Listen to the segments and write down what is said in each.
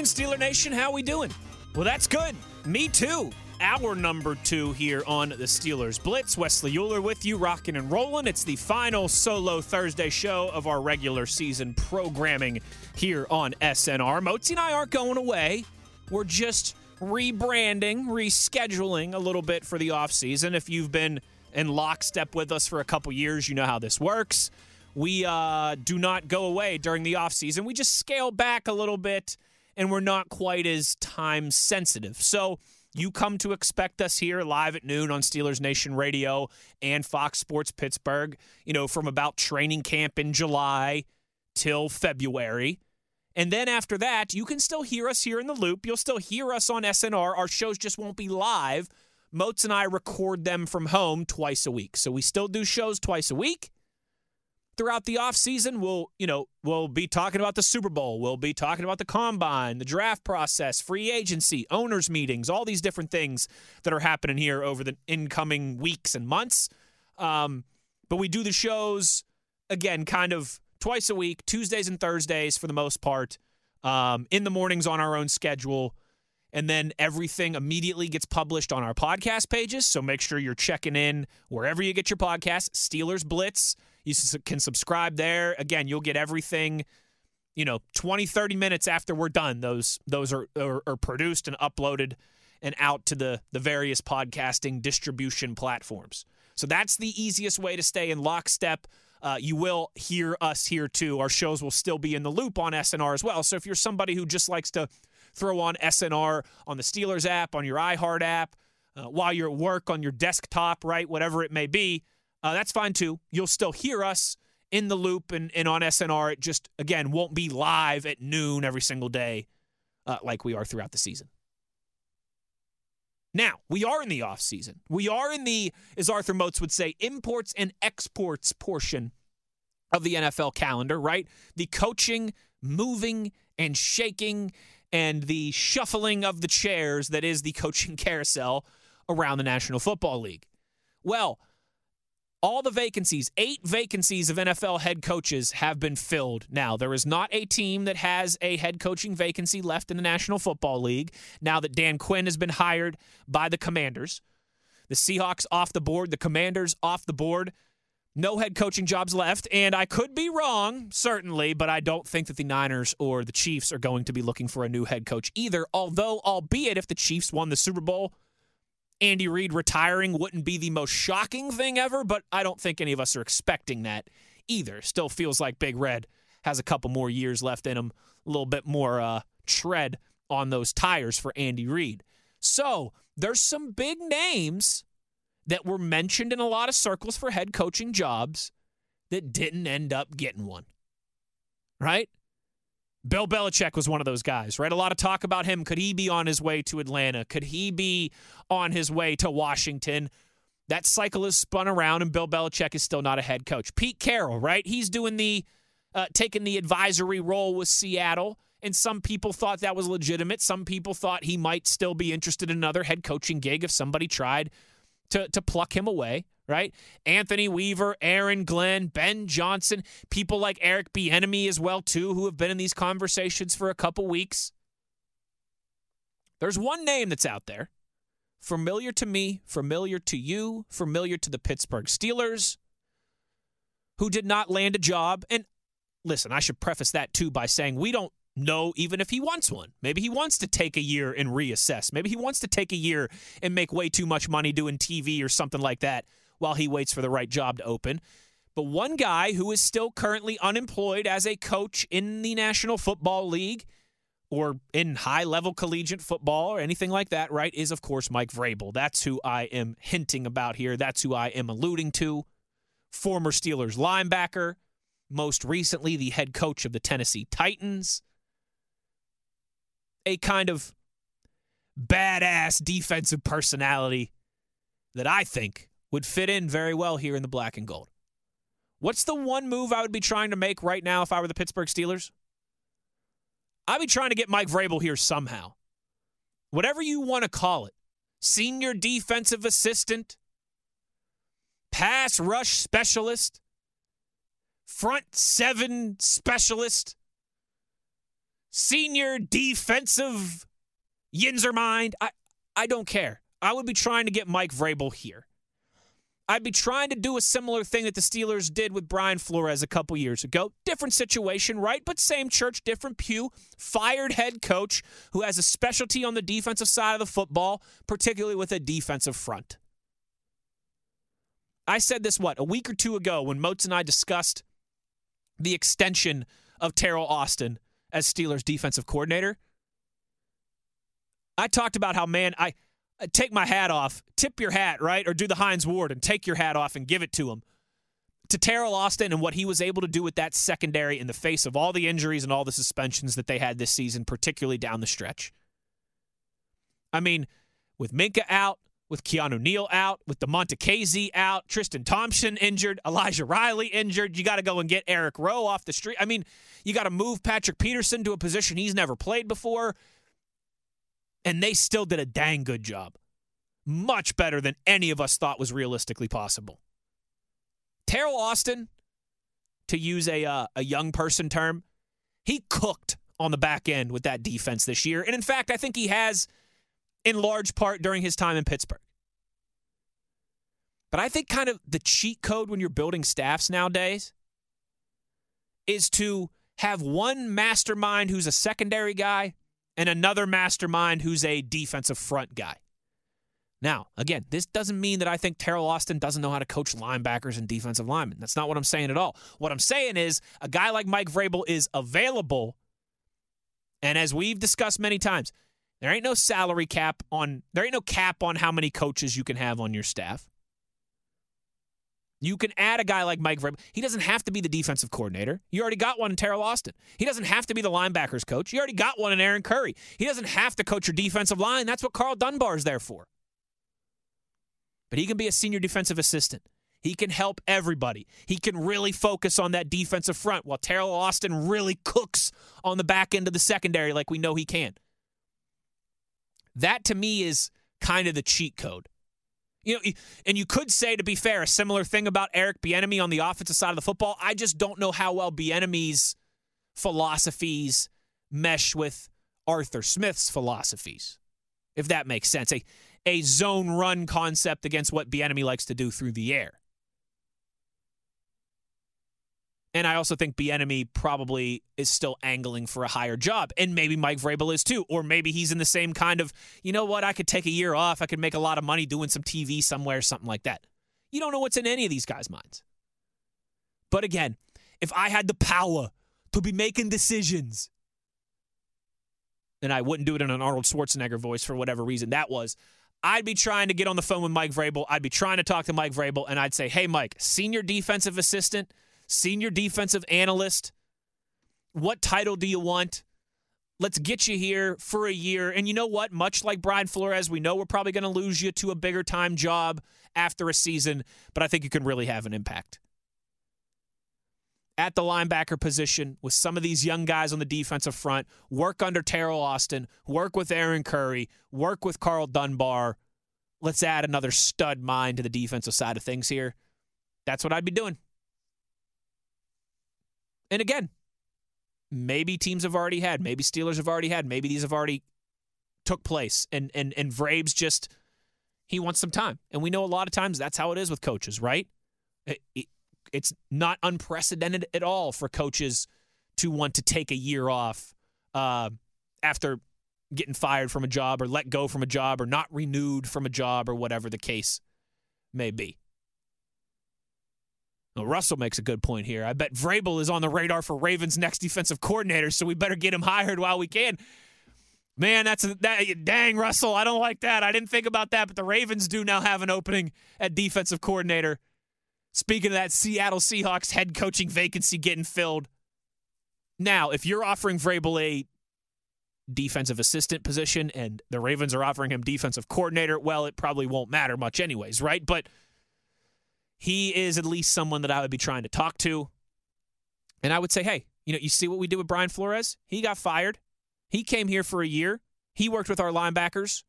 Afternoon, Steeler Nation. How we doing? Well, that's good. Me too. Our number two here on the Steelers Blitz. Wesley Euler with you, rocking and rolling. It's the final solo Thursday show of our regular season programming here on SNR. Mozi and I aren't going away. We're just rebranding, rescheduling a little bit for the offseason. If you've been in lockstep with us for a couple years, you know how this works. We uh, do not go away during the offseason. We just scale back a little bit and we're not quite as time sensitive. So you come to expect us here live at noon on Steelers Nation Radio and Fox Sports Pittsburgh, you know, from about training camp in July till February. And then after that, you can still hear us here in the loop. You'll still hear us on SNR. Our shows just won't be live. Moats and I record them from home twice a week. So we still do shows twice a week throughout the offseason we'll you know we'll be talking about the super bowl. We'll be talking about the combine the draft process free agency owners meetings all these different things that are happening here over the incoming weeks and months. Um, but we do the shows again kind of twice a week tuesdays and thursdays for the most part um, in the mornings on our own schedule. And then everything immediately gets published on our podcast pages. So make sure you're checking in wherever you get your podcast steelers blitz you can subscribe there. Again, you'll get everything, you know, 20, 30 minutes after we're done. Those those are, are, are produced and uploaded and out to the, the various podcasting distribution platforms. So that's the easiest way to stay in lockstep. Uh, you will hear us here too. Our shows will still be in the loop on SNR as well. So if you're somebody who just likes to throw on SNR on the Steelers app, on your iHeart app, uh, while you're at work on your desktop, right, whatever it may be, uh, that's fine too. You'll still hear us in the loop and, and on SNR. It just, again, won't be live at noon every single day uh, like we are throughout the season. Now, we are in the off season. We are in the, as Arthur Moats would say, imports and exports portion of the NFL calendar, right? The coaching, moving, and shaking and the shuffling of the chairs that is the coaching carousel around the National Football League. Well, all the vacancies, eight vacancies of NFL head coaches have been filled now. There is not a team that has a head coaching vacancy left in the National Football League now that Dan Quinn has been hired by the Commanders. The Seahawks off the board, the Commanders off the board. No head coaching jobs left. And I could be wrong, certainly, but I don't think that the Niners or the Chiefs are going to be looking for a new head coach either. Although, albeit if the Chiefs won the Super Bowl, Andy Reid retiring wouldn't be the most shocking thing ever, but I don't think any of us are expecting that either. Still feels like Big Red has a couple more years left in him, a little bit more uh, tread on those tires for Andy Reid. So there's some big names that were mentioned in a lot of circles for head coaching jobs that didn't end up getting one. Right? Bill Belichick was one of those guys, right? A lot of talk about him. Could he be on his way to Atlanta? Could he be on his way to Washington? That cycle is spun around, and Bill Belichick is still not a head coach. Pete Carroll, right? He's doing the uh, taking the advisory role with Seattle, and some people thought that was legitimate. Some people thought he might still be interested in another head coaching gig if somebody tried to to pluck him away right? Anthony Weaver, Aaron Glenn, Ben Johnson, people like Eric Bieniemy as well too, who have been in these conversations for a couple weeks. There's one name that's out there, familiar to me, familiar to you, familiar to the Pittsburgh Steelers, who did not land a job. And listen, I should preface that too by saying we don't know even if he wants one. Maybe he wants to take a year and reassess. Maybe he wants to take a year and make way too much money doing TV or something like that while he waits for the right job to open. But one guy who is still currently unemployed as a coach in the National Football League or in high level collegiate football or anything like that, right, is of course Mike Vrabel. That's who I am hinting about here. That's who I am alluding to. Former Steelers linebacker, most recently the head coach of the Tennessee Titans. A kind of badass defensive personality that I think would fit in very well here in the black and gold. What's the one move I would be trying to make right now if I were the Pittsburgh Steelers? I'd be trying to get Mike Vrabel here somehow. Whatever you want to call it senior defensive assistant, pass rush specialist, front seven specialist, senior defensive Yinzermind. I, I don't care. I would be trying to get Mike Vrabel here. I'd be trying to do a similar thing that the Steelers did with Brian Flores a couple years ago. Different situation, right? But same church, different pew. Fired head coach who has a specialty on the defensive side of the football, particularly with a defensive front. I said this, what, a week or two ago when Moats and I discussed the extension of Teryl Austin as Steelers defensive coordinator. I talked about how, man, I uh, take my hat off, tip your hat, right? Or do the Hines Ward and take your hat off and give it to him. To Teryl Austin and what he was able to do with that secondary in the face of all the injuries and all the suspensions that they had this season, particularly down the stretch. I mean, with Minkah out, with Keanu Neal out, with Damontae Kazee out, Tristan Thompson injured, Elijah Riley injured. You got to go and get Eric Rowe off the street. I mean, you got to move Patrick Peterson to a position he's never played before and they still did a dang good job. Much better than any of us thought was realistically possible. Teryl Austin, to use a, uh, a young person term, he cooked on the back end with that defense this year. And in fact, I think he has in large part during his time in Pittsburgh. But I think kind of the cheat code when you're building staffs nowadays is to have one mastermind who's a secondary guy and another mastermind who's a defensive front guy. Now, again, this doesn't mean that I think Teryl Austin doesn't know how to coach linebackers and defensive linemen. That's not what I'm saying at all. What I'm saying is a guy like Mike Vrabel is available. And as we've discussed many times, there ain't no salary cap on there ain't no cap on how many coaches you can have on your staff. You can add a guy like Mike Vrabel. He doesn't have to be the defensive coordinator. You already got one in Teryl Austin. He doesn't have to be the linebackers coach. You already got one in Aaron Curry. He doesn't have to coach your defensive line. That's what Karl Dunbar is there for. But he can be a senior defensive assistant. He can help everybody. He can really focus on that defensive front while Teryl Austin really cooks on the back end of the secondary like we know he can. That to me is kind of the cheat code. You know, and you could say, to be fair, a similar thing about Eric Bieniemy on the offensive side of the football. I just don't know how well Bieniemy's philosophies mesh with Arthur Smith's philosophies, if that makes sense. A a zone run concept against what Bieniemy likes to do through the air. And I also think Bieniemy probably is still angling for a higher job, and maybe Mike Vrabel is too, or maybe he's in the same kind of, you know what, I could take a year off, I could make a lot of money doing some TV somewhere, something like that. You don't know what's in any of these guys' minds. But again, if I had the power to be making decisions, and I wouldn't do it in an Arnold Schwarzenegger voice for whatever reason that was. I'd be trying to get on the phone with Mike Vrabel. I'd be trying to talk to Mike Vrabel, and I'd say, "Hey, Mike, senior defensive assistant, senior defensive analyst. What title do you want? Let's get you here for a year. And you know what? Much like Brian Flores, we know we're probably going to lose you to a bigger time job after a season, but I think you can really have an impact. At the linebacker position, with some of these young guys on the defensive front, work under Teryl Austin, work with Aaron Curry, work with Karl Dunbar. Let's add another stud mind to the defensive side of things here. That's what I'd be doing. And again, maybe teams have already had, maybe Steelers have already had, maybe these have already took place. And and and Vrabes just he wants some time. And we know a lot of times that's how it is with coaches, right? It, it, it's not unprecedented at all for coaches to want to take a year off uh, after getting fired from a job or let go from a job or not renewed from a job or whatever the case may be. Well, Russell makes a good point here. I bet Vrabel is on the radar for Ravens' next defensive coordinator, so we better get him hired while we can. Man, that's a, that. Dang, Russell, I don't like that. I didn't think about that, but the Ravens do now have an opening at defensive coordinator. Speaking of that, Seattle Seahawks head coaching vacancy getting filled. Now, if you're offering Vrabel a defensive assistant position and the Ravens are offering him defensive coordinator, well, it probably won't matter much, anyways, right? But he is at least someone that I would be trying to talk to. And I would say, hey, you know, you see what we did with Brian Flores? He got fired. He came here for a year. He worked with our linebackers.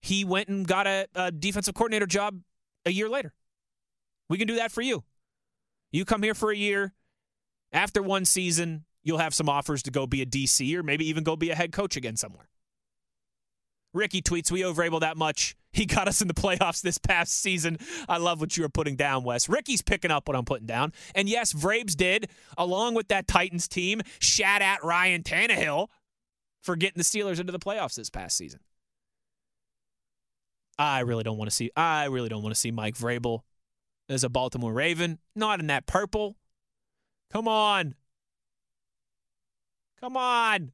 He went and got a, a defensive coordinator job a year later. We can do that for you. You come here for a year. After one season, you'll have some offers to go be a DC or maybe even go be a head coach again somewhere. Ricky tweets, We owe Vrabel that much. He got us in the playoffs this past season. I love what you were putting down, Wes. Ricky's picking up what I'm putting down. And yes, Vrabes did, along with that Titans team, shat at Ryan Tannehill for getting the Steelers into the playoffs this past season. I really don't want to see I really don't want to see Mike Vrabel as a Baltimore Raven. Not in that purple. Come on. Come on.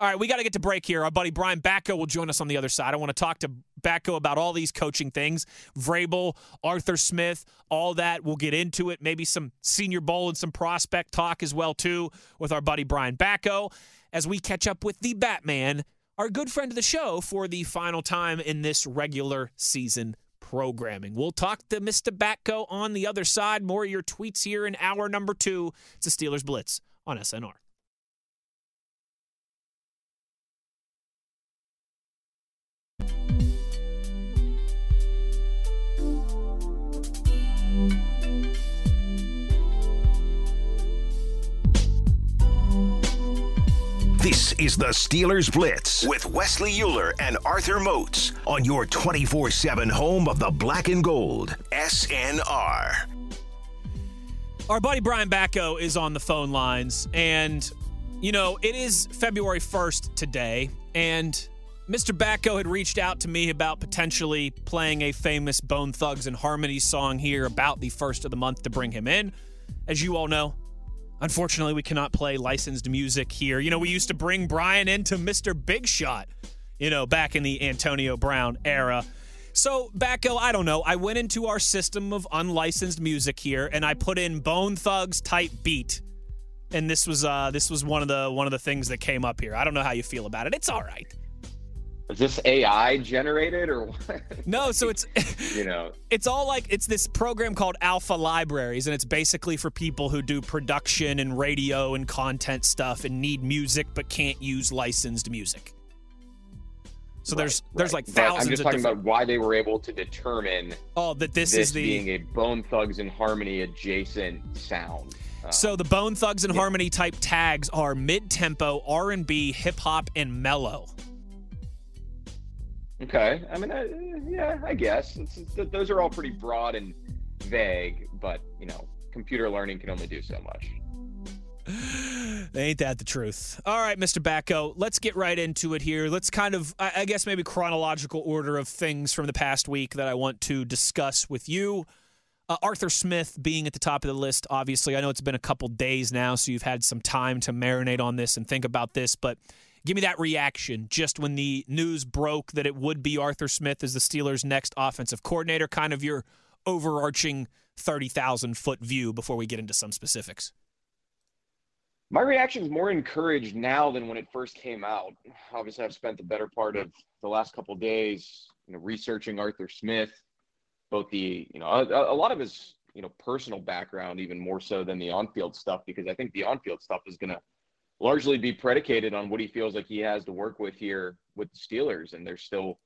All right, we got to get to break here. Our buddy Brian Batko will join us on the other side. I want to talk to Batko about all these coaching things Vrabel, Arthur Smith, all that. We'll get into it. Maybe some Senior Bowl and some prospect talk as well, too, with our buddy Brian Batko as we catch up with the Batman, our good friend of the show, for the final time in this regular season programming. We'll talk to Mr. Batko on the other side. More of your tweets here in hour number two. It's a Steelers Blitz on SNR. Is the Steelers Blitz with Wesley Euler and Arthur Moats on your 24 7 home of the black and gold, SNR. Our buddy Brian Batko is on the phone lines, and, you know, it is February 1st today, and Mr. Batko had reached out to me about potentially playing a famous Bone Thugs and Harmony song here about the first of the month to bring him in. As you all know, Unfortunately, we cannot play licensed music here. You know, we used to bring Brian into Mr. Big Shot, you know, back in the Antonio Brown era. So, Batko, I don't know. I went into our system of unlicensed music here and I put in Bone Thugs type beat. And this was uh this was one of the one of the things that came up here. I don't know how you feel about it. It's all right. Is this AI generated or what? No, so it's you know it's all like it's this program called Alpha Libraries, and it's basically for people who do production and radio and content stuff and need music but can't use licensed music. So right, there's there's right. like thousands. But I'm just talking about why they were able to determine. Oh, that this, this is the being a Bone Thugs and Harmony adjacent sound. Uh, so the Bone Thugs and yeah. Harmony type tags are mid-tempo, R&B, hip hop, and mellow. Okay. I mean, uh, yeah, I guess it's, it's, those are all pretty broad and vague, but you know, computer learning can only do so much. Ain't that the truth? All right, Mr. Batko, let's get right into it here. Let's kind of, I guess, maybe chronological order of things from the past week that I want to discuss with you. Uh, Arthur Smith being at the top of the list, obviously. I know it's been a couple days now, so you've had some time to marinate on this and think about this, but Give me that reaction just when the news broke that it would be Arthur Smith as the Steelers' next offensive coordinator, kind of your overarching 30,000 foot view before we get into some specifics. My reaction is more encouraged now than when it first came out. Obviously, I've spent the better part of the last couple days, you know, researching Arthur Smith, both the, you know, a, a lot of his, you know, personal background, even more so than the on-field stuff, because I think the on-field stuff is going to largely be predicated on what he feels like he has to work with here with the Steelers. And there's still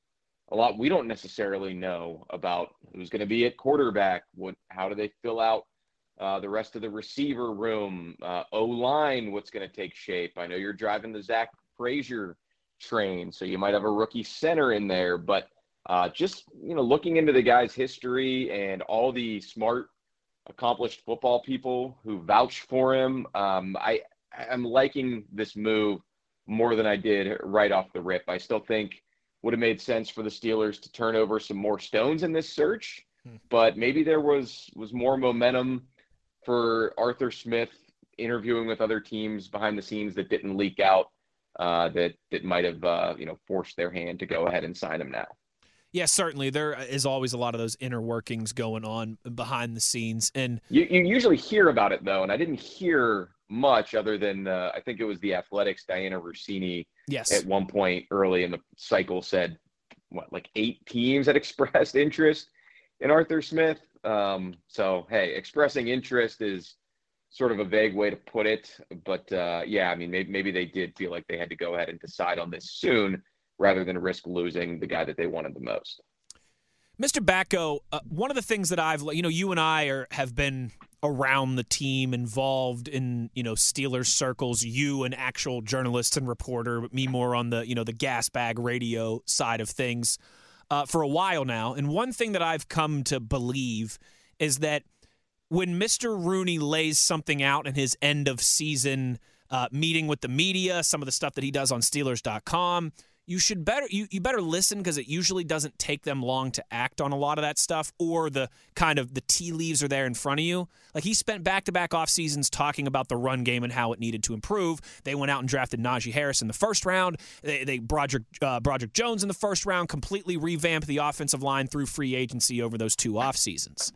a lot we don't necessarily know about who's going to be at quarterback. What, how do they fill out uh, the rest of the receiver room? Uh, o line, what's going to take shape? I know you're driving the Zach Frazier train, so you might have a rookie center in there, but uh, just you know, looking into the guy's history and all the smart, accomplished football people who vouch for him, um, I I'm liking this move more than I did right off the rip. I still think would have made sense for the Steelers to turn over some more stones in this search, hmm. but maybe there was was more momentum for Arthur Smith interviewing with other teams behind the scenes that didn't leak out uh, that that might have uh, you know forced their hand to go ahead and sign him now. Yeah, certainly. There is always a lot of those inner workings going on behind the scenes, and you, you usually hear about it though, and I didn't hear much other than uh, I think it was the Athletics Dianna Russini. Yes. At one point early in the cycle, said what like eight teams had expressed interest in Arthur Smith. Um, so hey, expressing interest is sort of a vague way to put it, but uh, yeah, I mean maybe maybe they did feel like they had to go ahead and decide on this soon rather than risk losing the guy that they wanted the most. Mr. Batko, uh, one of the things that I've, you know, you and I are have been around the team, involved in, you know, Steelers circles. You, an actual journalist and reporter, but me more on the, you know, the gas bag radio side of things uh, for a while now. And one thing that I've come to believe is that when Mr. Rooney lays something out in his end of season uh, meeting with the media, some of the stuff that he does on Steelers.com you should better you, you better listen because it usually doesn't take them long to act on a lot of that stuff or the kind of the tea leaves are there in front of you. Like he spent back-to-back off seasons talking about the run game and how it needed to improve. They went out and drafted Najee Harris in the first round. They, they Broderick, uh, Broderick Jones in the first round completely revamped the offensive line through free agency over those two off seasons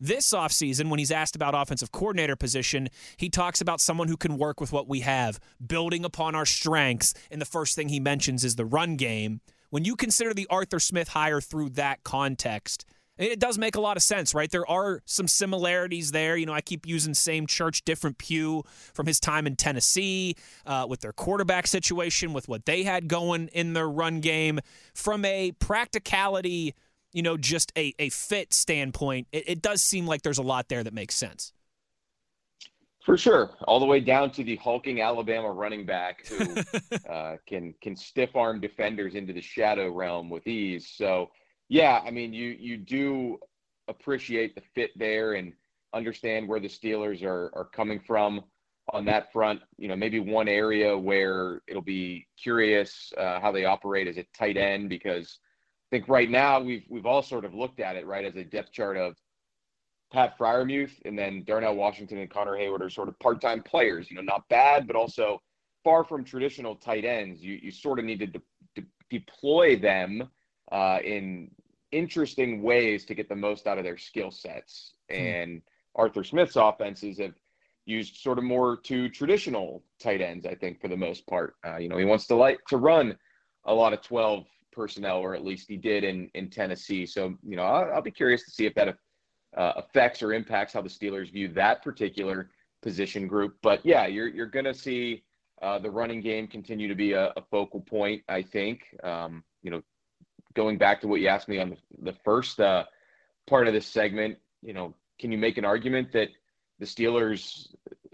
this offseason, when he's asked about offensive coordinator position, he talks about someone who can work with what we have, building upon our strengths. And the first thing he mentions is the run game. When you consider the Arthur Smith hire through that context, it does make a lot of sense, right? There are some similarities there. You know, I keep using same church, different pew from his time in Tennessee uh, with their quarterback situation, with what they had going in their run game. From a practicality you know, just a, a fit standpoint, it, it does seem like there's a lot there that makes sense. For sure, all the way down to the hulking Alabama running back who uh, can can stiff arm defenders into the shadow realm with ease. So, yeah, I mean, you you do appreciate the fit there and understand where the Steelers are are coming from on that front. You know, maybe one area where it'll be curious uh, how they operate is a tight end because think right now we've we've all sort of looked at it right as a depth chart of Pat Freiermuth and then Darnell Washington and Connor Heyward are sort of part-time players. You know, not bad, but also far from traditional tight ends. You you sort of need to, de- de- deploy them uh, in interesting ways to get the most out of their skill sets. Hmm. And Arthur Smith's offenses have used sort of more to traditional tight ends, I think, for the most part. Uh, you know, he wants to like to run a lot of 12 personnel, or at least he did in in Tennessee. So you know, I'll, I'll be curious to see if that uh, affects or impacts how the Steelers view that particular position group. But yeah, you're you're going to see uh, the running game continue to be a, a focal point. I think. Um, you know, going back to what you asked me on the, the first uh, part of this segment, you know, can you make an argument that the Steelers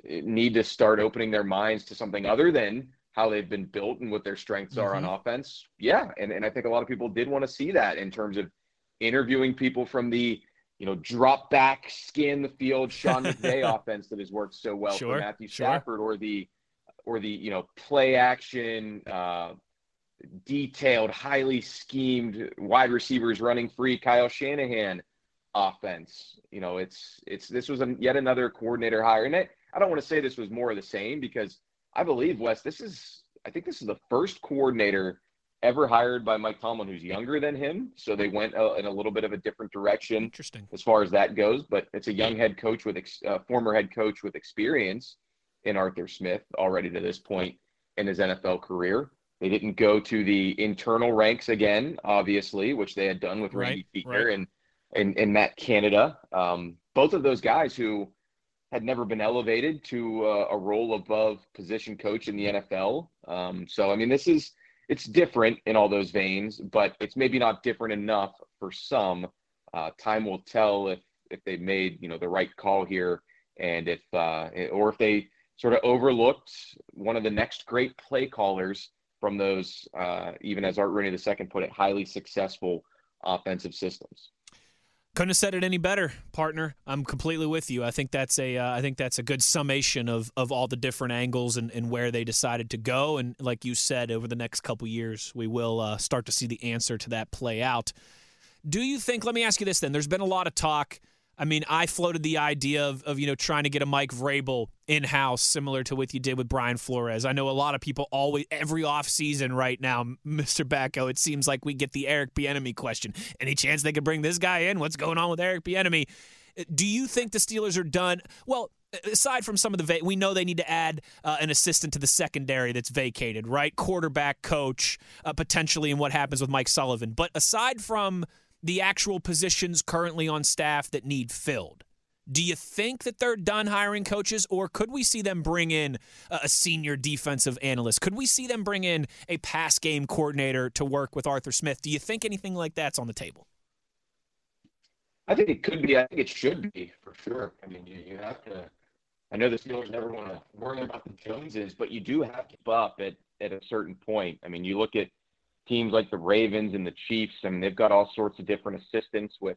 need to start opening their minds to something other than how they've been built and what their strengths are mm-hmm. on offense. Yeah. And, and I think a lot of people did want to see that in terms of interviewing people from the, you know, drop back, scan the field, Sean McVay offense that has worked so well sure, for Matthew Stafford sure. or the, or the, you know, play action, uh, detailed, highly schemed wide receivers running free Kyle Shanahan offense. You know, it's, it's, this was a, yet another coordinator hire. And I, I don't want to say this was more of the same because I believe Wes. This is I think this is the first coordinator ever hired by Mike Tomlin who's younger than him. So they went uh, in a little bit of a different direction. Interesting as far as that goes. But it's a young head coach with ex- uh, former head coach with experience in Arthur Smith already to this point in his NFL career. They didn't go to the internal ranks again, obviously, which they had done with Randy right, Fichtner right. and, and and Matt Canada. Um, both of those guys who had never been elevated to uh, a role above position coach in the NFL. Um, so, I mean, this is it's different in all those veins, but it's maybe not different enough for some. Uh, time will tell if if they made you know the right call here, and if uh, or if they sort of overlooked one of the next great play callers from those, uh, even as Art Rooney II put it, highly successful offensive systems. Couldn't have said it any better, partner. I'm completely with you. I think that's a uh, I think that's a good summation of of all the different angles and, and where they decided to go. And like you said, over the next couple years, we will uh, start to see the answer to that play out. Do you think? Let me ask you this then. There's been a lot of talk I mean, I floated the idea of, of you know trying to get a Mike Vrabel in house, similar to what you did with Brian Flores. I know a lot of people always every offseason right now, Mr. Batko. It seems like we get the Eric Bieniemy question. Any chance they could bring this guy in? What's going on with Eric Bieniemy? Do you think the Steelers are done? Well, aside from some of the va- we know they need to add uh, an assistant to the secondary that's vacated right quarterback coach uh, potentially and what happens with mike sullivan but aside from the actual positions currently on staff that need filled do you think that they're done hiring coaches or could we see them bring in a senior defensive analyst could we see them bring in a pass game coordinator to work with arthur smith do you think anything like that's on the table I think it could be. I think it should be for sure. I mean, you, you have to. I know the Steelers never want to worry about the Joneses, but you do have to keep up at, at a certain point. I mean, you look at teams like the Ravens and the Chiefs. I mean, they've got all sorts of different assistants with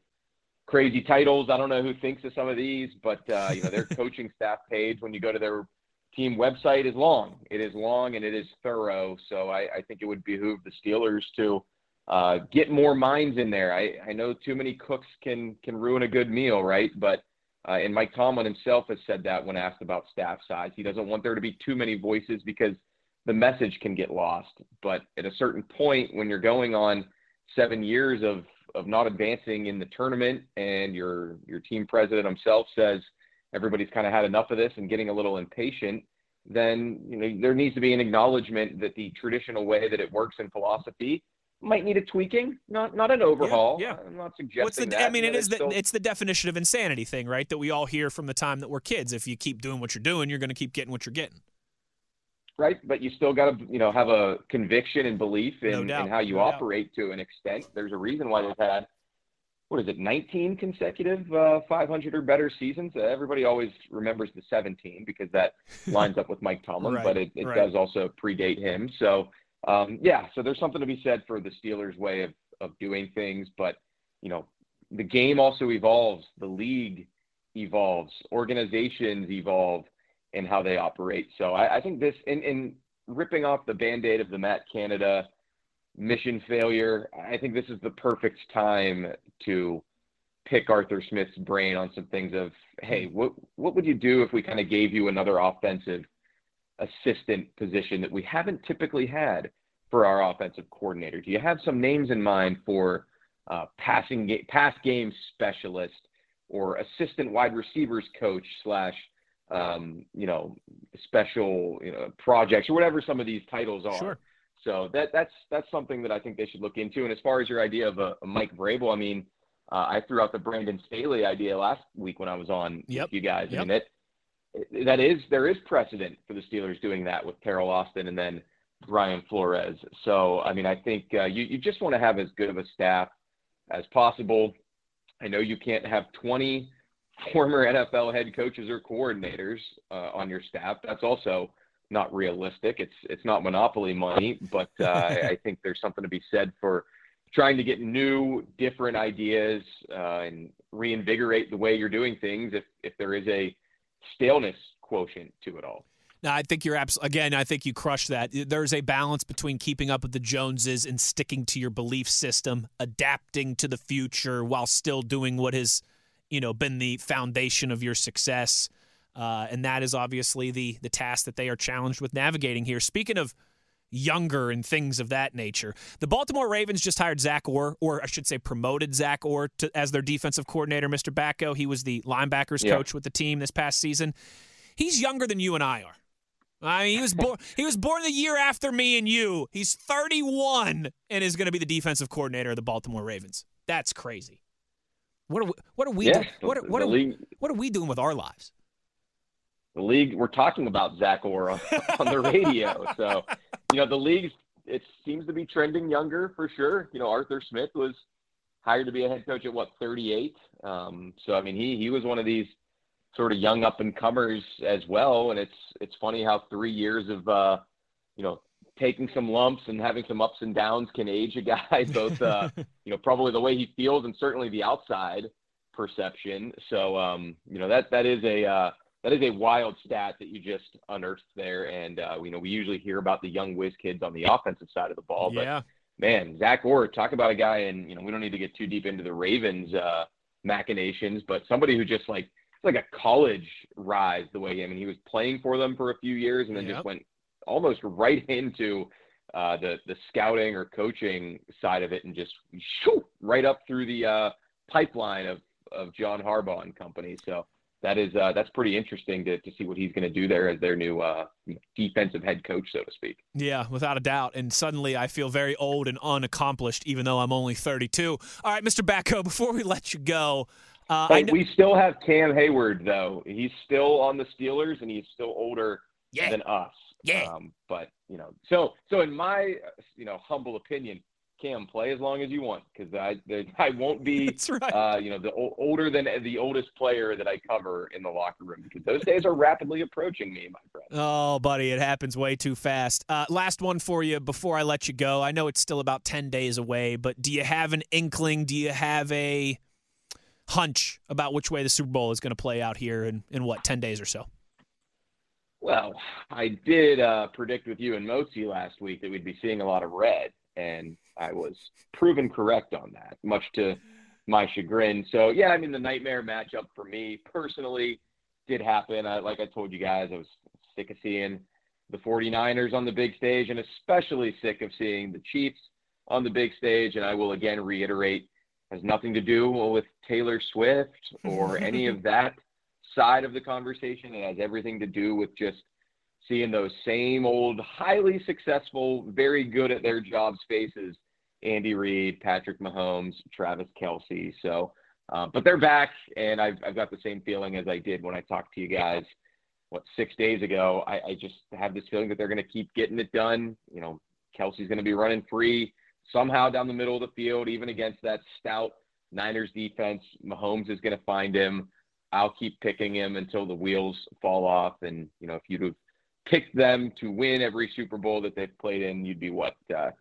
crazy titles. I don't know who thinks of some of these, but uh, you know, their coaching staff page when you go to their team website is long. It is long and it is thorough. So I, I think it would behoove the Steelers to uh, get more minds in there. I, I know too many cooks can can ruin a good meal, right? But uh, and Mike Tomlin himself has said that when asked about staff size, he doesn't want there to be too many voices because the message can get lost. But at a certain point, when you're going on seven years of of not advancing in the tournament, and your your team president himself says everybody's kind of had enough of this and getting a little impatient, then you know there needs to be an acknowledgement that the traditional way that it works in philosophy might need a tweaking, not not an overhaul. Yeah, yeah. I'm not suggesting What's the, that. I mean, it is the, still... it's the definition of insanity thing, right? That we all hear from the time that we're kids. If you keep doing what you're doing, you're going to keep getting what you're getting. Right, but you still got to you know have a conviction and belief in, no in how you no operate doubt. to an extent. There's a reason why they've had what is it, 19 consecutive uh, 500 or better seasons. Uh, everybody always remembers the 17 because that lines up with Mike Tomlin, right, but it, it right. does also predate him. So um, yeah, so there's something to be said for the Steelers' way of, of doing things. But, you know, the game also evolves, the league evolves, organizations evolve in how they operate. So I, I think this, in, in ripping off the band aid of the Matt Canada mission failure, I think this is the perfect time to pick Arthur Smith's brain on some things of, hey, what, what would you do if we kind of gave you another offensive assistant position that we haven't typically had for our offensive coordinator? Do you have some names in mind for uh, passing ga- pass game specialist or assistant wide receivers coach slash um, you know special you know projects or whatever some of these titles are? Sure. So that that's that's something that I think they should look into. And as far as your idea of a, a Mike Vrabel, I mean, uh, I threw out the Brandon Staley idea last week when I was on Yep. with you guys. Yep. I mean, it, that is there is precedent for the Steelers doing that with Carol Austin and then Brian Flores. So I mean, I think uh, you you just want to have as good of a staff as possible. I know you can't have 20 former NFL head coaches or coordinators uh, on your staff. That's also not realistic. It's it's not monopoly money, but uh, I, think there's something to be said for trying to get new, different ideas uh, and reinvigorate the way you're doing things. If if there is a staleness quotient to it all. No, I think you're abs- again. I think you crushed that. There's a balance between keeping up with the Joneses and sticking to your belief system, adapting to the future while still doing what has, you know, been the foundation of your success. Uh, and that is obviously the the task that they are challenged with navigating here. Speaking of younger and things of that nature, the Baltimore Ravens just hired Zach Orr, or I should say, promoted Zach Orr to, as their defensive coordinator. Mr. Batko, he was the linebackers Yeah. coach with the team this past season. He's younger than you and I are. I mean, he was born. he was born the year after me and you. He's 31 and is going to be the defensive coordinator of the Baltimore Ravens. That's crazy. What are we, what are we Yeah, do- what are, what, are, league- what are we doing with our lives? the league we're talking about Zach Orr on, on the radio. So, you know, the league it seems to be trending younger for sure. You know, Arthur Smith was hired to be a head coach at what 38. Um, so I mean, he he was one of these sort of young up and comers as well. And it's it's funny how three years of uh, you know taking some lumps and having some ups and downs can age a guy. Both uh, you know probably the way he feels and certainly the outside perception. So um, you know that that is a uh, that is a wild stat that you just unearthed there. And uh, you know we usually hear about the young whiz kids on the offensive side of the ball, but yeah. man, Zach Orr, talk about a guy, and you know we don't need to get too deep into the Ravens uh, machinations, but somebody who just like it's like a college rise the way I mean he was playing for them for a few years and then Yep. just went almost right into uh, the the scouting or coaching side of it and just shoo, right up through the uh, pipeline of of John Harbaugh and company. So that is uh, that's pretty interesting to to see what he's going to do there as their new uh, defensive head coach, so to speak. Yeah, without a doubt. And suddenly I feel very old and unaccomplished, even though I'm only 32. All right, Mr. Batko, before we let you go, uh, I Hey, know, we still have Cam Hayward though. He's still on the Steelers and he's still older yeah, than us. Yeah. Um, but you know, so so in my you know humble opinion, Cam play as long as you want because I the, I won't be right. uh, you know the o- older than the oldest player that I cover in the locker room because those days are rapidly approaching me, my friend. Oh, buddy, it happens way too fast. Uh, last one for you before I let you go. I know it's still about 10 days away, but do you have an inkling? Do you have a hunch about which way the Super Bowl is going to play out here in, in what, 10 days or so? Well, I did uh, predict with you and Mozi last week that we'd be seeing a lot of red, and I was proven correct on that, much to my chagrin. So, yeah, I mean, the nightmare matchup for me personally did happen. I, like I told you guys, I was sick of seeing the 49ers on the big stage, and especially sick of seeing the Chiefs on the big stage. And I will again reiterate, has nothing to do with Taylor Swift or any of that side of the conversation. It has everything to do with just seeing those same old, highly successful, very good at their job spaces Andy Reid, Patrick Mahomes, Travis Kelce. So, uh, but they're back, and I've, I've got the same feeling as I did when I talked to you guys, what, six days ago. I, I just have this feeling that they're going to keep getting it done. You know, Kelce's going to be running free somehow down the middle of the field, even against that stout Niners defense. Mahomes is going to find him. I'll keep picking him until the wheels fall off. And, you know, if you'd have picked them to win every Super Bowl that they've played in, you'd be what, uh,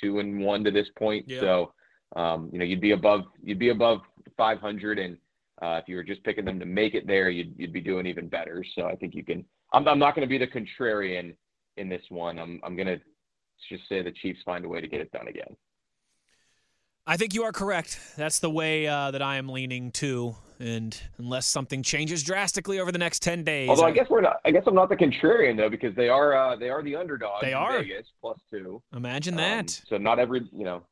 two and one to this point. Yeah. So, um, you know, you'd be above, you'd be above 500. And uh, if you were just picking them to make it there, you'd, you'd be doing even better. So I think you can, I'm, I'm not going to be the contrarian in this one. I'm, I'm going to just say the Chiefs find a way to get it done again. I think you are correct. That's the way uh, that I am leaning too. And unless something changes drastically over the next 10 days. Although I guess we're not. I guess I'm not the contrarian though because they are uh, they are the underdog. They in are. Vegas plus two. Imagine Um, that. so not every you know,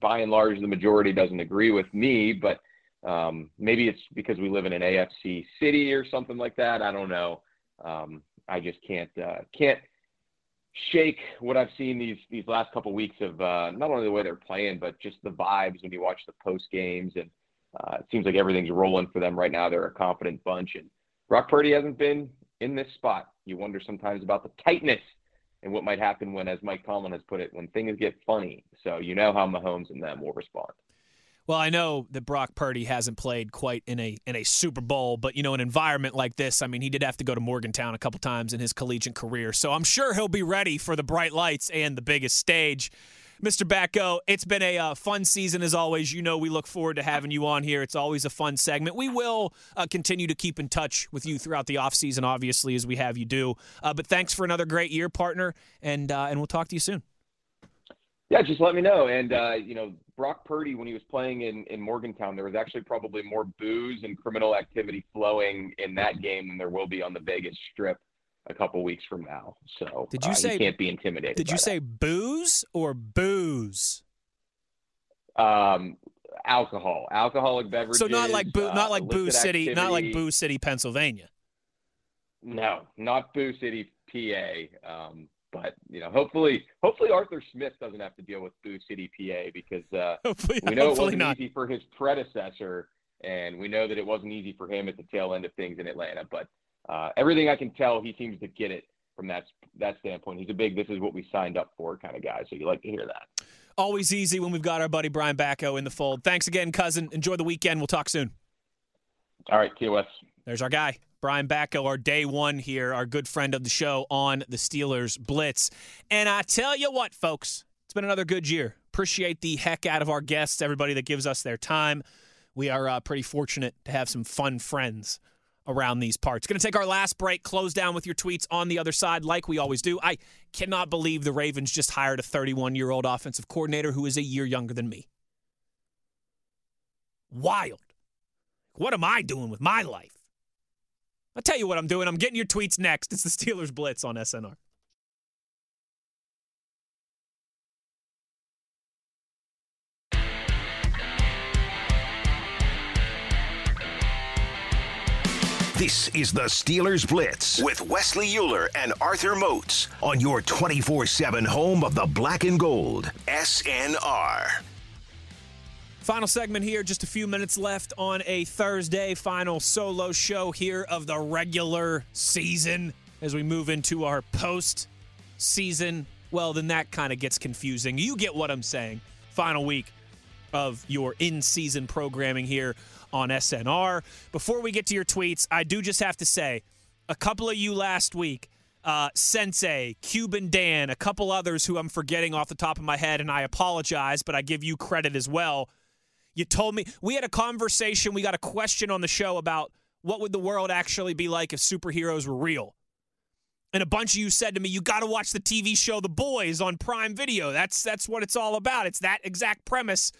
by and large, the majority doesn't agree with me, but um, maybe it's because we live in an AFC city or something like that. I don't know. Um, I just can't uh, can't shake what I've seen these these last couple weeks of uh, not only the way they're playing, but just the vibes when you watch the post games and uh, it seems like everything's rolling for them right now. They're a confident bunch, and Brock Purdy hasn't been in this spot. You wonder sometimes about the tightness and what might happen when, as Mike Tomlin has put it, when things get funny. So you know how Mahomes and them will respond. Well, I know that Brock Purdy hasn't played quite in a in a Super Bowl, but you know, an environment like this, I mean, he did have to go to Morgantown a couple times in his collegiate career. So I'm sure he'll be ready for the bright lights and the biggest stage. Mr. Batko, it's been a uh, fun season as always. You know, we look forward to having you on here. It's always a fun segment. We will uh, continue to keep in touch with you throughout the offseason, obviously, as we have you do. Uh, but thanks for another great year, partner, and uh, and we'll talk to you soon. Yeah, just let me know. And uh, you know, Brock Purdy, when he was playing in in Morgantown, there was actually probably more booze and criminal activity flowing in that game than there will be on the Vegas Strip a couple weeks from now. So Did you uh, say- he can't be intimidated? Did you that. say booze or booze? um, alcohol, alcoholic beverages. So not like boo, uh, not like Boo illicit City, not like. Boo City, Pennsylvania. No, not Boo City, PA. Um, but you know, hopefully, hopefully Arthur Smith doesn't have to deal with Boo City, PA, because uh, Hopefully, we know it wasn't not. easy for his predecessor, and we know that it wasn't easy for him at the tail end of things in Atlanta. But uh, everything I can tell, he seems to get it from that that standpoint. He's a big "this is what we signed up for" kind of guy. So you like to hear that. Always easy when we've got our buddy Brian Batko in the fold. Thanks again, cousin. Enjoy the weekend. We'll talk soon. All right, TOS. There's our guy, Brian Batko, our day one here, our good friend of the show on the Steelers Blitz. And I tell you what, folks, it's been another good year. Appreciate the heck out of our guests, everybody that gives us their time. We are uh, pretty fortunate to have some fun friends around these parts. Going to take our last break, close down with your tweets on the other side, like we always do. I cannot believe the Ravens just hired a 31 year old offensive coordinator who is a year younger than me. Wild. What am I doing with my life? I'll tell you what I'm doing. I'm getting your tweets next. It's the Steelers Blitz on SNR. This is the Steelers Blitz with Wesley Euler and Arthur Moats on your 24 7 home of the black and gold, SNR. Final segment here, just a few minutes left on a Thursday. Final solo show here of the regular season as we move into our post season. Well, then that kind of gets confusing. You get what I'm saying. Final week of your in season programming here on SNR. Before we get to your tweets, I do just have to say a couple of you last week, uh, Sensei, Cuban Dan, a couple others who I'm forgetting off the top of my head, and I apologize, but I give you credit as well. You told me we had a conversation, we got a question on the show about what would the world actually be like if superheroes were real. And a bunch of you said to me, "You got to watch the TV show The Boys on Prime Video. That's that's what it's all about. It's that exact premise."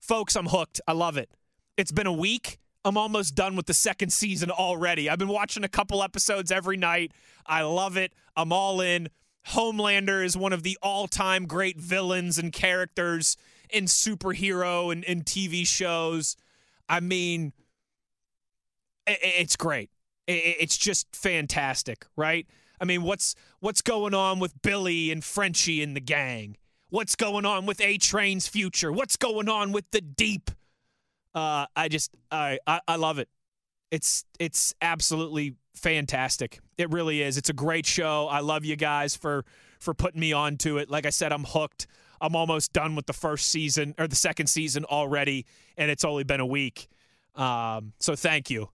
Folks, I'm hooked. I love it. It's been a week. I'm almost done with the second season already. I've been watching a couple episodes every night. I love it. I'm all in. Homelander is one of the all time great villains and characters in superhero and, TV shows. I mean, it's great. It's just fantastic, right? I mean, what's what's going on with Billy and Frenchie and the gang? What's going on with A Train's future? What's going on with the Deep? Uh, I just I, I I love it. It's it's absolutely fantastic. It really is. It's a great show. I love you guys for for putting me on to it. Like I said, I'm hooked. I'm almost done with the first season or the second season already, and it's only been a week. Um, so thank you.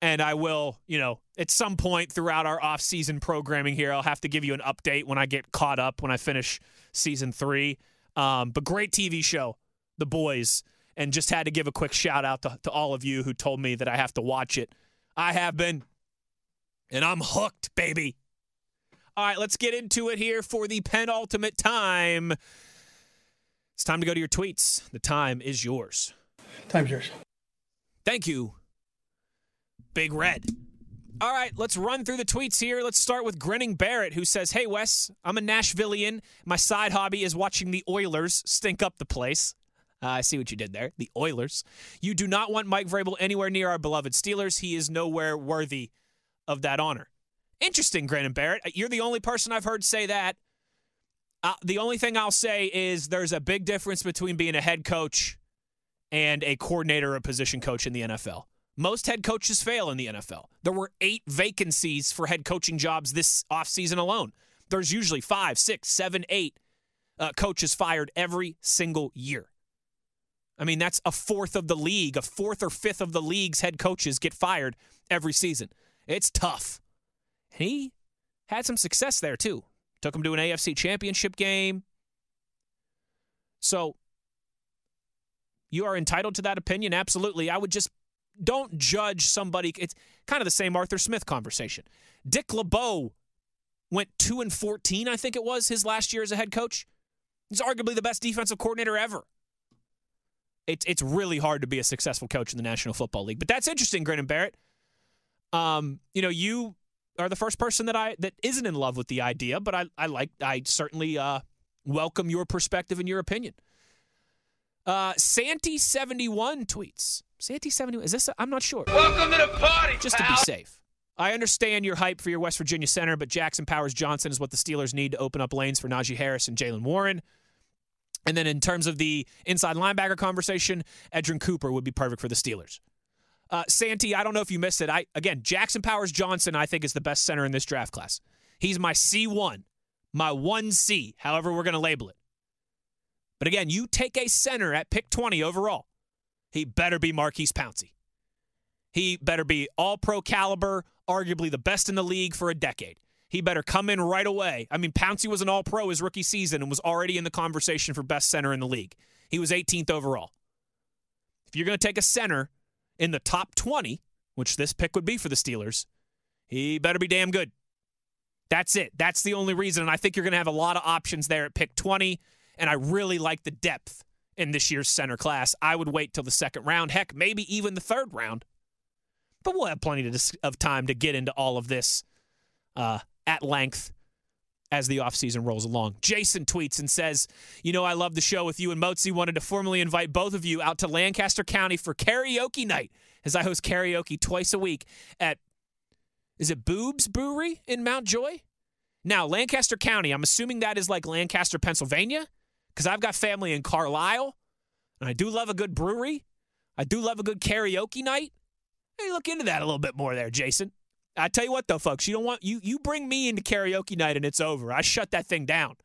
And I will, you know, at some point throughout our off-season programming here, I'll have to give you an update when I get caught up when I finish season three. Um, but great TV show, The Boys and just had to give a quick shout out to, to all of you who told me that I have to watch it. I have been, and I'm hooked, baby. All right, let's get into it here for the penultimate time. It's time to go to your tweets. The time is yours. Time's yours. Thank you, Big Red. All right, let's run through the tweets here. Let's start with Grinning Barrett, who says, Hey, Wes, I'm a Nashvilleian. My side hobby is watching the Oilers stink up the place. Uh, I see what you did there. The Oilers. You do not want Mike Vrabel anywhere near our beloved Steelers. He is nowhere worthy of that honor. Interesting, Grinning Barrett. You're the only person I've heard say that. Uh, the only thing I'll say is there's a big difference between being a head coach and a coordinator or position coach in the NFL. Most head coaches fail in the NFL. There were eight vacancies for head coaching jobs this offseason alone. There's usually five, six, seven, eight uh, coaches fired every single year. I mean, that's a fourth of the league, a fourth or fifth of the league's head coaches get fired every season. It's tough. He had some success there, too. Took him to an AFC championship game. So, you are entitled to that opinion, absolutely. I would just don't judge somebody. It's kind of the same Arthur Smith conversation. Dick LeBeau went 2 and 14, I think it was, his last year as a head coach. He's arguably the best defensive coordinator ever it's it's really hard to be a successful coach in the National Football League. But that's interesting, Grinning Barrett. Um, you know, you are the first person that I that isn't in love with the idea, but I I like I certainly uh, welcome your perspective and your opinion. Uh, Santy seventy one tweets. Santy seventy one is this? i am not sure. Welcome to the party. Just pal. to be safe. I understand your hype for your West Virginia center, but Jackson Powers Johnson is what the Steelers need to open up lanes for Najee Harris and Jaylen Warren. And then in terms of the inside linebacker conversation, Edgerrin Cooper would be perfect for the Steelers. Uh, Santi, I don't know if you missed it. I again, Jackson Powers Johnson, I think is the best center in this draft class. He's my C1, my 1C, however we're going to label it. But again, you take a center at pick 20 overall, he better be Maurkice Pouncey. He better be all pro caliber, arguably the best in the league for a decade he better come in right away. I mean, Pouncey was an all pro his rookie season and was already in the conversation for best center in the league. He was 18th overall. If you're going to take a center in the top 20, which this pick would be for the Steelers, he better be damn good. That's it. That's the only reason. And I think you're going to have a lot of options there at pick 20. And I really like the depth in this year's center class. I would wait till the second round, heck, maybe even the third round But we'll have plenty of time to get into all of this uh, at length as the offseason rolls along. Jason tweets and says, You know, I love the show with you and Mozi. Wanted to formally invite both of you out to Lancaster County for karaoke night as I host karaoke twice a week at, is it Bube's Brewery in Mount Joy? Now, Lancaster County, I'm assuming that is like Lancaster, Pennsylvania, because I've got family in Carlisle, and I do love a good brewery. I do love a good karaoke night. Hey, look into that a little bit more there, Jason. I tell you what though, folks, you don't want you you bring me into karaoke night and it's over. I shut that thing down.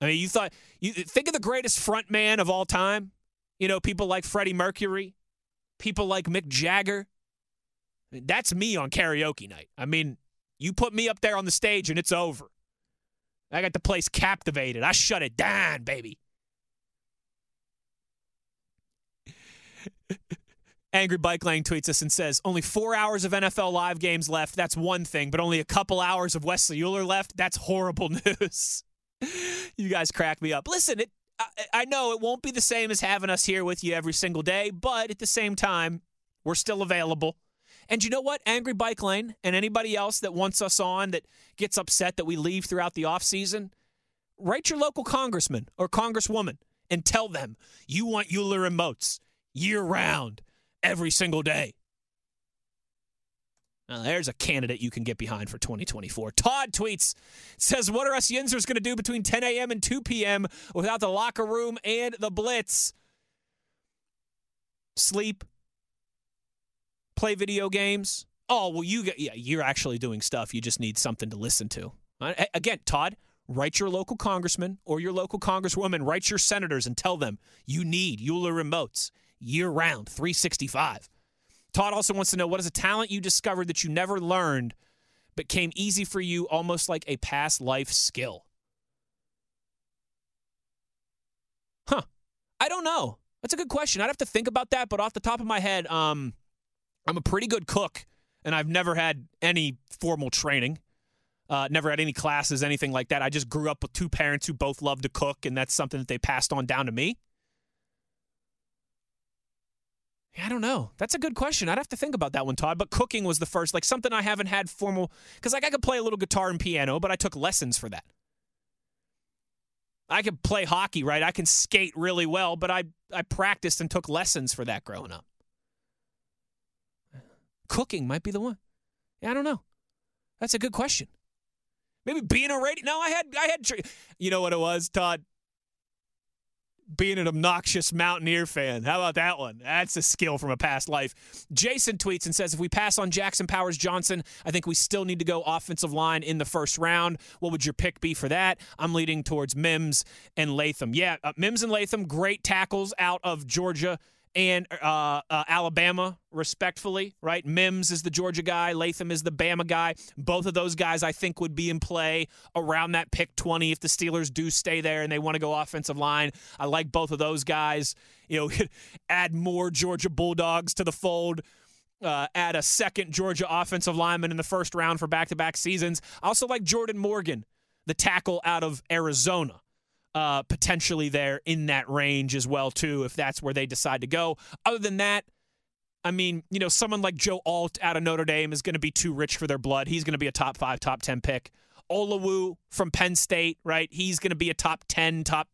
I mean, you thought you think of the greatest front man of all time. You know, people like Freddie Mercury, people like Mick Jagger. That's me on karaoke night. I mean, you put me up there on the stage and it's over. I got the place captivated. I shut it down, baby. Angry Bike Lane tweets us and says, Only four hours of NFL live games left. That's one thing, but only a couple hours of Wesley Euler left. That's horrible news. you guys crack me up. Listen, it, I, I know it won't be the same as having us here with you every single day, but at the same time, we're still available. And you know what? Angry Bike Lane and anybody else that wants us on that gets upset that we leave throughout the offseason, write your local congressman or congresswoman and tell them you want Euler and Moats year round every single day. Now, there's a candidate you can get behind for 2024. Todd tweets, says, What are us Yinzers going to do between 10 a.m. and 2 p.m. without the locker room and the blitz? Sleep, play video games. Oh, well, you get, yeah, you're actually doing stuff. You just need something to listen to. Again, Todd, write your local congressman or your local congresswoman, write your senators and tell them you need Euler remotes year round, 365. Todd also wants to know what is a talent you discovered that you never learned but came easy for you almost like a past life skill? Huh. I don't know. That's a good question. I'd have to think about that, but off the top of my head, um, I'm a pretty good cook, and I've never had any formal training. Uh, never had any classes, anything like that. I just grew up with two parents who both loved to cook, and that's something that they passed on down to me. I don't know. That's a good question. I'd have to think about that one, Todd. But cooking was the first, like something I haven't had formal. Because like I could play a little guitar and piano, but I took lessons for that. I could play hockey, right? I can skate really well, but I I practiced and took lessons for that growing up. Cooking might be the one. Yeah, I don't know. That's a good question. Maybe being a radio. No, I had I had. You know what it was, Todd? Being an obnoxious Mountaineer fan. How about that one? That's a skill from a past life. Jason tweets and says, if we pass on Jackson Powers Johnson, I think we still need to go offensive line in the first round. What would your pick be for that? I'm leading towards Mims and Latham. Yeah, uh, Mims and Latham, great tackles out of Georgia and uh, uh, Alabama, respectfully, right? Mims is the Georgia guy, Latham is the Bama guy. Both of those guys, I think, would be in play around that pick 20 if the Steelers do stay there and they want to go offensive line. I like both of those guys. You know, add more Georgia Bulldogs to the fold. Uh, add a second Georgia offensive lineman in the first round for back to back seasons. I also like Jordan Morgan, the tackle out of Arizona uh, potentially there in that range as well too, if that's where they decide to go. Other than that, I mean, you know, someone like Joe Alt out of Notre Dame is going to be too rich for their blood. He's going to be a top five, top ten pick. Olawu from Penn State, right? He's going to be a top 10, top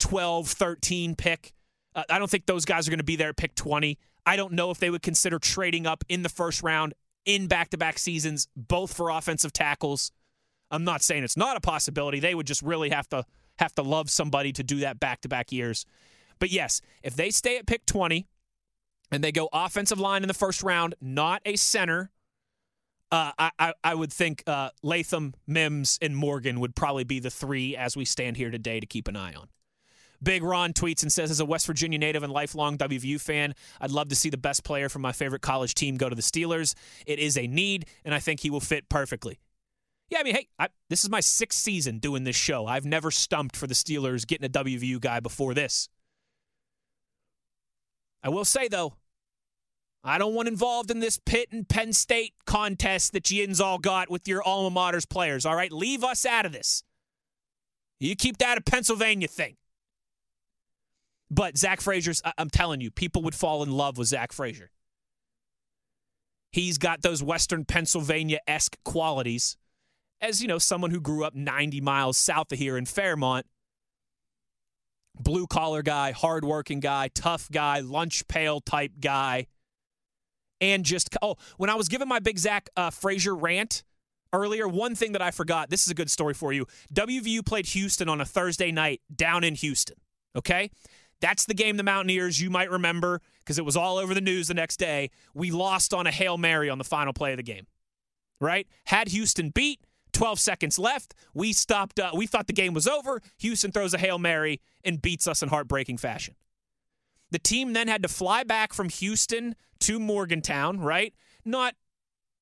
12, 13 pick. Uh, I don't think those guys are going to be there at pick 20. I don't know if they would consider trading up in the first round in back to back seasons, both for offensive tackles. I'm not saying it's not a possibility. They would just really have to have to love somebody to do that back to back years. But yes, if they stay at pick 20 and they go offensive line in the first round, not a center, uh, I, I, I, would think uh, Latham, Mims, and Morgan would probably be the three as we stand here today to keep an eye on. Big Ron tweets and says, as a West Virginia native and lifelong WVU fan, I'd love to see the best player from my favorite college team go to the Steelers. It is a need, and I think he will fit perfectly. Yeah, I mean, hey, I, this is my sixth season doing this show. I've never stumped for the Steelers getting a WVU guy before this. I will say, though, I don't want involved in this Pitt and Penn State contest that Yins all got with your alma mater's players, all right? Leave us out of this. You keep that a Pennsylvania thing. But Zach Frazier's, I'm telling you, people would fall in love with Zach Frazier. He's got those Western Pennsylvania esque qualities. As, you know, someone who grew up 90 miles south of here in Fairmont, blue collar guy, hardworking guy, tough guy, lunch pail type guy. And just, oh, when I was giving my Big Zach uh, Frazier rant earlier, one thing that I forgot this is a good story for you. WVU played Houston on a Thursday night down in Houston. Okay? That's the game the Mountaineers, you might remember, because it was all over the news the next day. We lost on a Hail Mary on the final play of the game, right? Had Houston beat, 12 seconds left. We stopped. Uh, we thought the game was over. Houston throws a Hail Mary and beats us in heartbreaking fashion. The team then had to fly back from Houston to Morgantown, right? Not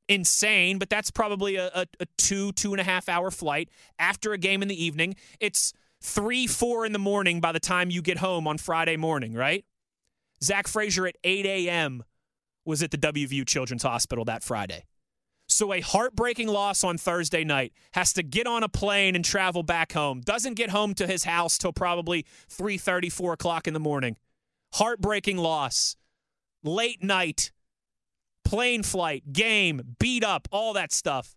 insane, but that's probably a, a, a two, two and a half hour flight after a game in the evening. It's three, four in the morning by the time you get home on Friday morning, right? Zach Frazier at 8 a.m. was at the WVU Children's Hospital that Friday. So a heartbreaking loss on Thursday night has to get on a plane and travel back home. Doesn't get home to his house till probably 3:30, 4 o'clock in the morning. Heartbreaking loss. Late night, plane flight, game, beat up, all that stuff.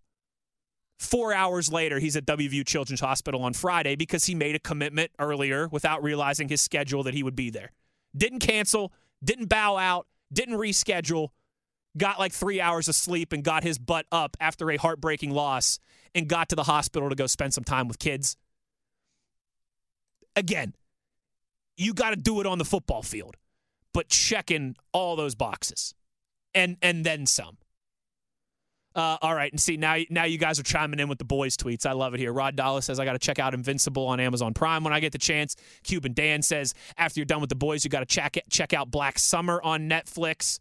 Four hours later, he's at WVU Children's Hospital on Friday because he made a commitment earlier without realizing his schedule that he would be there. Didn't cancel, didn't bow out, didn't reschedule got like three hours of sleep and got his butt up after a heartbreaking loss and got to the hospital to go spend some time with kids. Again, you got to do it on the football field, but checking all those boxes and and then some. Uh, all right, and see now now you guys are chiming in with the boys' tweets. I love it here. Rod Dallas says I got to check out Invincible on Amazon Prime when I get the chance. Cuban Dan says after you're done with the boys, you got to check it, check out Black Summer on Netflix.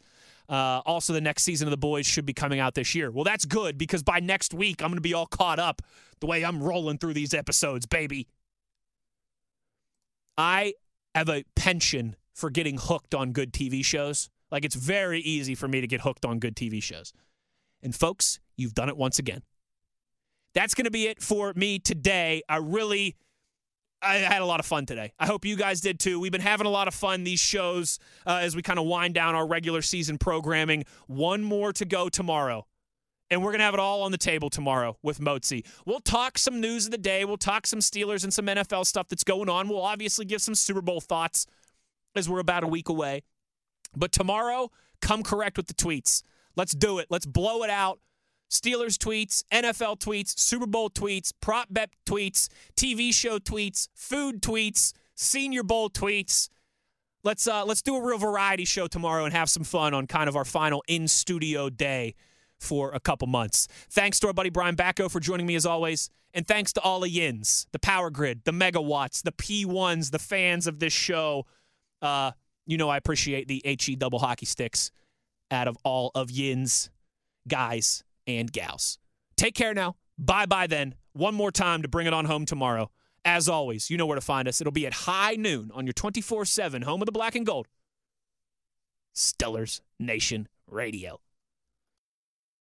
Uh, also, the next season of The Boys should be coming out this year. Well, that's good because by next week, I'm going to be all caught up the way I'm rolling through these episodes, baby. I have a penchant for getting hooked on good TV shows. Like, it's very easy for me to get hooked on good TV shows. And, folks, you've done it once again. That's going to be it for me today. I really I had a lot of fun today. I hope you guys did too. We've been having a lot of fun these shows uh, as we kind of wind down our regular season programming. One more to go tomorrow. And we're going to have it all on the table tomorrow with Mozi. We'll talk some news of the day. We'll talk some Steelers and some NFL stuff that's going on. We'll obviously give some Super Bowl thoughts as we're about a week away. But tomorrow, come correct with the tweets. Let's do it. Let's blow it out. Steelers tweets, NFL tweets, Super Bowl tweets, prop bet tweets, TV show tweets, food tweets, Senior Bowl tweets. Let's uh, let's do a real variety show tomorrow and have some fun on kind of our final in studio day for a couple months. Thanks to our buddy Brian Batko for joining me as always, and thanks to all the Yins, the Power Grid, the Megawatts, the P1s, the fans of this show. Uh, you know I appreciate the HE double hockey sticks out of all of Yin's guys and gals. Take care now. Bye bye then. One more time to bring it on home tomorrow. As always, you know where to find us. It'll be at high noon on your 24 7 home of the black and gold. Steelers Nation Radio.